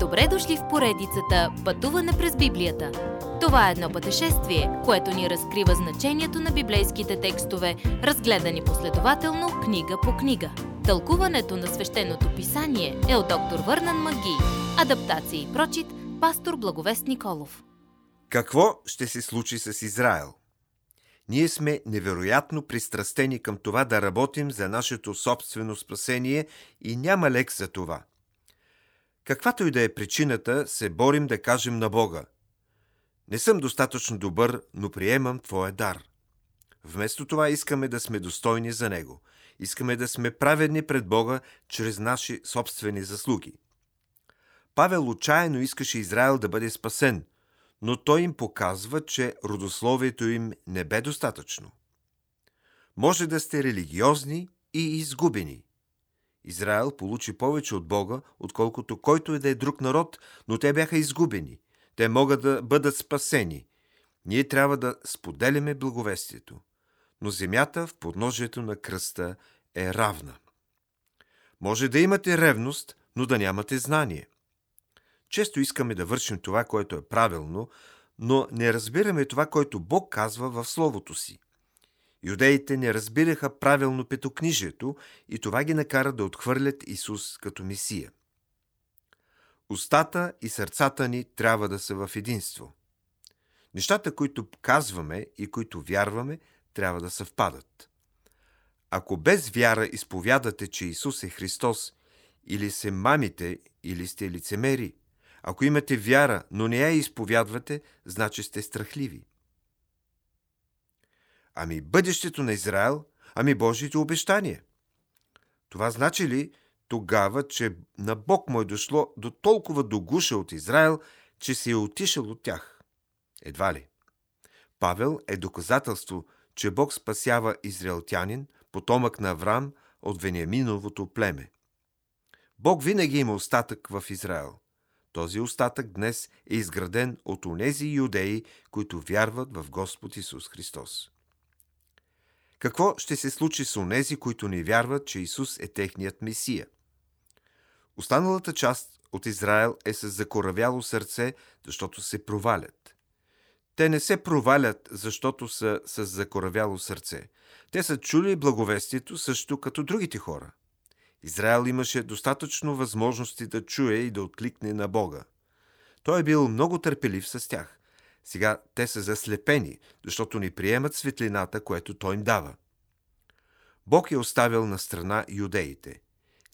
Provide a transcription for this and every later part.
Добре дошли в поредицата Пътуване през Библията. Това е едно пътешествие, което ни разкрива значението на библейските текстове, разгледани последователно книга по книга. Тълкуването на свещеното писание е от доктор Върнан Маги. Адаптация и прочит, пастор Благовест Николов. Какво ще се случи с Израел? Ние сме невероятно пристрастени към това да работим за нашето собствено спасение и няма лек за това. Каквато и да е причината, се борим да кажем на Бога. Не съм достатъчно добър, но приемам Твоя дар. Вместо това искаме да сме достойни за Него. Искаме да сме праведни пред Бога чрез наши собствени заслуги. Павел отчаяно искаше Израел да бъде спасен – но той им показва, че родословието им не бе достатъчно. Може да сте религиозни и изгубени. Израел получи повече от Бога, отколкото който и да е друг народ, но те бяха изгубени. Те могат да бъдат спасени. Ние трябва да споделяме благовестието. Но земята в подножието на кръста е равна. Може да имате ревност, но да нямате знание – често искаме да вършим това, което е правилно, но не разбираме това, което Бог казва в Словото си. Юдеите не разбираха правилно петокнижието и това ги накара да отхвърлят Исус като Месия. Устата и сърцата ни трябва да са в единство. Нещата, които казваме и които вярваме, трябва да съвпадат. Ако без вяра изповядате, че Исус е Христос, или се мамите, или сте лицемери – ако имате вяра, но не я изповядвате, значи сте страхливи. Ами бъдещето на Израел, ами Божиите обещания. Това значи ли тогава, че на Бог му е дошло до толкова до гуша от Израел, че се е отишъл от тях? Едва ли. Павел е доказателство, че Бог спасява израелтянин, потомък на Авраам от Вениаминовото племе. Бог винаги има остатък в Израел – този остатък днес е изграден от онези юдеи, които вярват в Господ Исус Христос. Какво ще се случи с онези, които не вярват, че Исус е техният Месия? Останалата част от Израел е с закоравяло сърце, защото се провалят. Те не се провалят, защото са с закоравяло сърце. Те са чули благовестието също като другите хора. Израел имаше достатъчно възможности да чуе и да откликне на Бога. Той е бил много търпелив с тях. Сега те са заслепени, защото ни приемат светлината, което Той им дава. Бог е оставил на страна юдеите.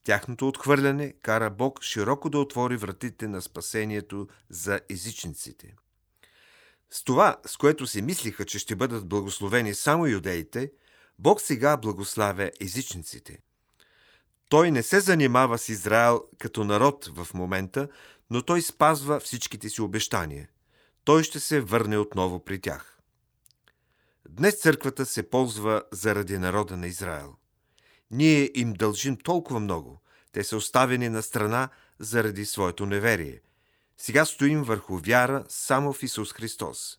Тяхното отхвърляне кара Бог широко да отвори вратите на спасението за езичниците. С това, с което си мислиха, че ще бъдат благословени само юдеите, Бог сега благославя езичниците – той не се занимава с Израел като народ в момента, но той спазва всичките си обещания. Той ще се върне отново при тях. Днес църквата се ползва заради народа на Израел. Ние им дължим толкова много. Те са оставени на страна заради своето неверие. Сега стоим върху вяра само в Исус Христос.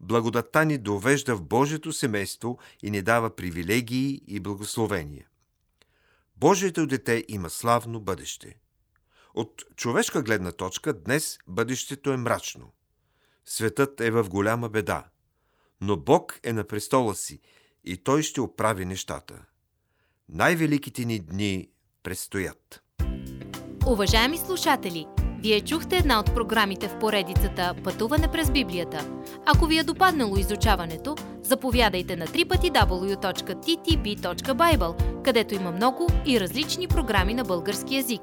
Благодатта ни довежда в Божието семейство и ни дава привилегии и благословения. Божието дете има славно бъдеще. От човешка гледна точка днес бъдещето е мрачно. Светът е в голяма беда, но Бог е на престола си и Той ще оправи нещата. Най-великите ни дни предстоят. Уважаеми слушатели! Вие чухте една от програмите в поредицата Пътуване през Библията. Ако ви е допаднало изучаването, заповядайте на www.ttb.bible, където има много и различни програми на български язик.